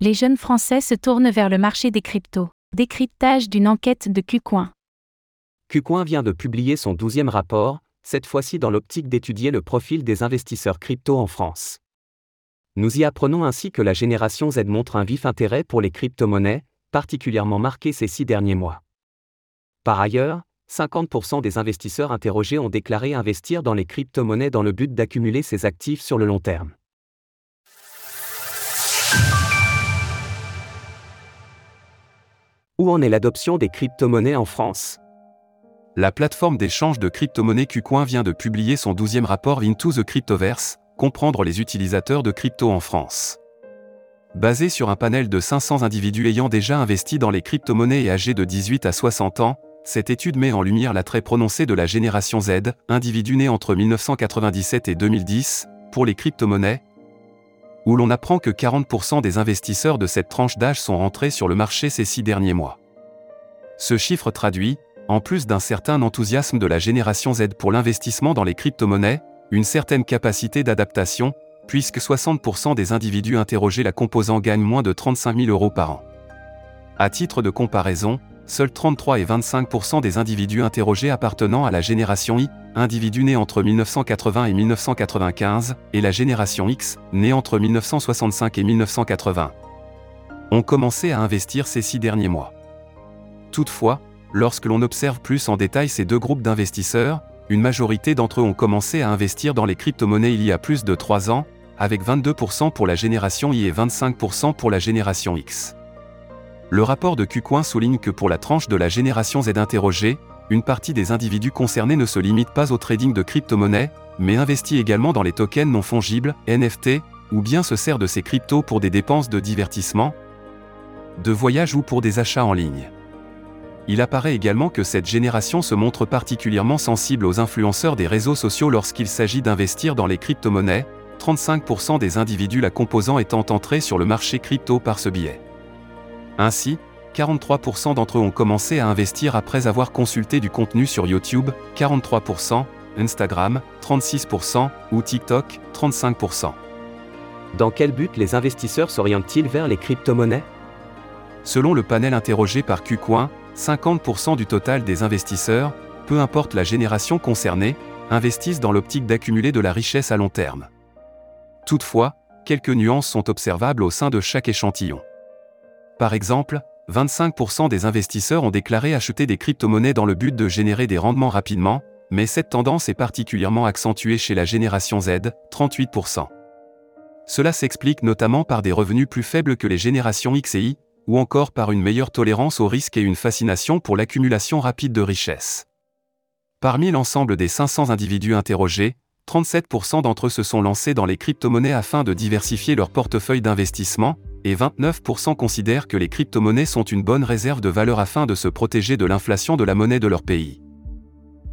Les jeunes Français se tournent vers le marché des cryptos. Décryptage d'une enquête de Qcoin. Qcoin vient de publier son douzième rapport, cette fois-ci dans l'optique d'étudier le profil des investisseurs crypto en France. Nous y apprenons ainsi que la génération Z montre un vif intérêt pour les crypto-monnaies, particulièrement marqué ces six derniers mois. Par ailleurs, 50% des investisseurs interrogés ont déclaré investir dans les crypto-monnaies dans le but d'accumuler ces actifs sur le long terme. Où en est l'adoption des crypto-monnaies en France? La plateforme d'échange de crypto-monnaies Qcoin vient de publier son 12e rapport Into the Cryptoverse, comprendre les utilisateurs de crypto en France. Basé sur un panel de 500 individus ayant déjà investi dans les crypto-monnaies et âgés de 18 à 60 ans, cette étude met en lumière l'attrait prononcé de la génération Z, individu né entre 1997 et 2010, pour les crypto-monnaies, où l'on apprend que 40% des investisseurs de cette tranche d'âge sont rentrés sur le marché ces six derniers mois. Ce chiffre traduit, en plus d'un certain enthousiasme de la génération Z pour l'investissement dans les crypto-monnaies, une certaine capacité d'adaptation, puisque 60% des individus interrogés la composant gagnent moins de 35 000 euros par an. À titre de comparaison, seuls 33 et 25% des individus interrogés appartenant à la génération I, individus nés entre 1980 et 1995, et la génération X, née entre 1965 et 1980, ont commencé à investir ces six derniers mois. Toutefois, lorsque l'on observe plus en détail ces deux groupes d'investisseurs, une majorité d'entre eux ont commencé à investir dans les crypto-monnaies il y a plus de 3 ans, avec 22% pour la génération I et 25% pour la génération X. Le rapport de Qcoin souligne que pour la tranche de la génération Z interrogée, une partie des individus concernés ne se limite pas au trading de crypto-monnaies, mais investit également dans les tokens non fongibles, NFT, ou bien se sert de ces cryptos pour des dépenses de divertissement, de voyage ou pour des achats en ligne. Il apparaît également que cette génération se montre particulièrement sensible aux influenceurs des réseaux sociaux lorsqu'il s'agit d'investir dans les crypto-monnaies, 35% des individus la composant étant entrés sur le marché crypto par ce biais. Ainsi, 43% d'entre eux ont commencé à investir après avoir consulté du contenu sur YouTube, 43%, Instagram, 36% ou TikTok, 35%. Dans quel but les investisseurs s'orientent-ils vers les crypto-monnaies? Selon le panel interrogé par Qcoin, 50% du total des investisseurs, peu importe la génération concernée, investissent dans l'optique d'accumuler de la richesse à long terme. Toutefois, quelques nuances sont observables au sein de chaque échantillon. Par exemple, 25% des investisseurs ont déclaré acheter des crypto-monnaies dans le but de générer des rendements rapidement, mais cette tendance est particulièrement accentuée chez la génération Z, 38%. Cela s'explique notamment par des revenus plus faibles que les générations X et Y, ou encore par une meilleure tolérance au risque et une fascination pour l'accumulation rapide de richesses. Parmi l'ensemble des 500 individus interrogés, 37% d'entre eux se sont lancés dans les crypto-monnaies afin de diversifier leur portefeuille d'investissement, et 29% considèrent que les crypto-monnaies sont une bonne réserve de valeur afin de se protéger de l'inflation de la monnaie de leur pays.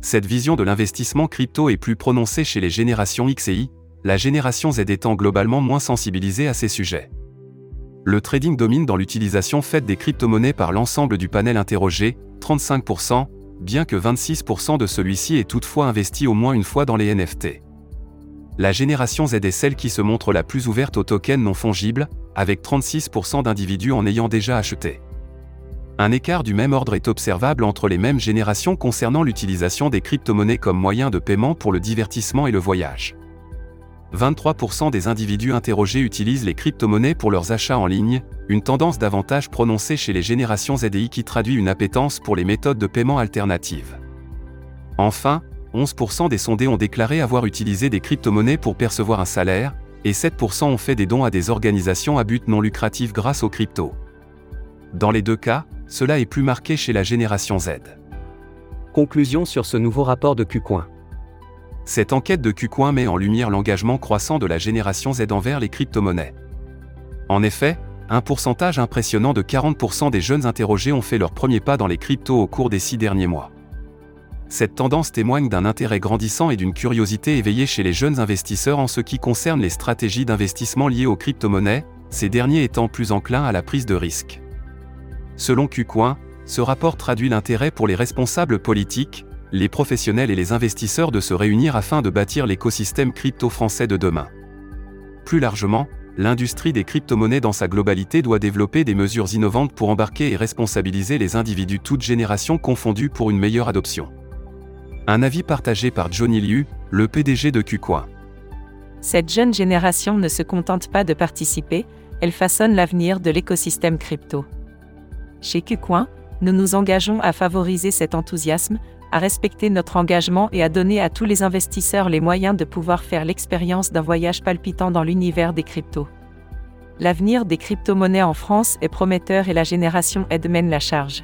Cette vision de l'investissement crypto est plus prononcée chez les générations X et Y, la génération Z étant globalement moins sensibilisée à ces sujets. Le trading domine dans l'utilisation faite des crypto-monnaies par l'ensemble du panel interrogé, 35%, bien que 26% de celui-ci ait toutefois investi au moins une fois dans les NFT. La génération Z est celle qui se montre la plus ouverte aux tokens non fongibles, avec 36% d'individus en ayant déjà acheté. Un écart du même ordre est observable entre les mêmes générations concernant l'utilisation des crypto-monnaies comme moyen de paiement pour le divertissement et le voyage. 23% des individus interrogés utilisent les crypto-monnaies pour leurs achats en ligne, une tendance davantage prononcée chez les générations ZDI qui traduit une appétence pour les méthodes de paiement alternatives. Enfin, 11% des sondés ont déclaré avoir utilisé des crypto-monnaies pour percevoir un salaire, et 7% ont fait des dons à des organisations à but non lucratif grâce aux cryptos. Dans les deux cas, cela est plus marqué chez la génération Z. Conclusion sur ce nouveau rapport de Qcoin. Cette enquête de Qcoin met en lumière l'engagement croissant de la génération Z envers les crypto-monnaies. En effet, un pourcentage impressionnant de 40% des jeunes interrogés ont fait leur premier pas dans les cryptos au cours des six derniers mois. Cette tendance témoigne d'un intérêt grandissant et d'une curiosité éveillée chez les jeunes investisseurs en ce qui concerne les stratégies d'investissement liées aux crypto-monnaies, ces derniers étant plus enclins à la prise de risque. Selon Qcoin, ce rapport traduit l'intérêt pour les responsables politiques, les professionnels et les investisseurs de se réunir afin de bâtir l'écosystème crypto français de demain. Plus largement, l'industrie des crypto-monnaies dans sa globalité doit développer des mesures innovantes pour embarquer et responsabiliser les individus toutes générations confondues pour une meilleure adoption. Un avis partagé par Johnny Liu, le PDG de KuCoin. Cette jeune génération ne se contente pas de participer, elle façonne l'avenir de l'écosystème crypto. Chez KuCoin, nous nous engageons à favoriser cet enthousiasme, à respecter notre engagement et à donner à tous les investisseurs les moyens de pouvoir faire l'expérience d'un voyage palpitant dans l'univers des cryptos. L'avenir des crypto-monnaies en France est prometteur et la génération Ed mène la charge.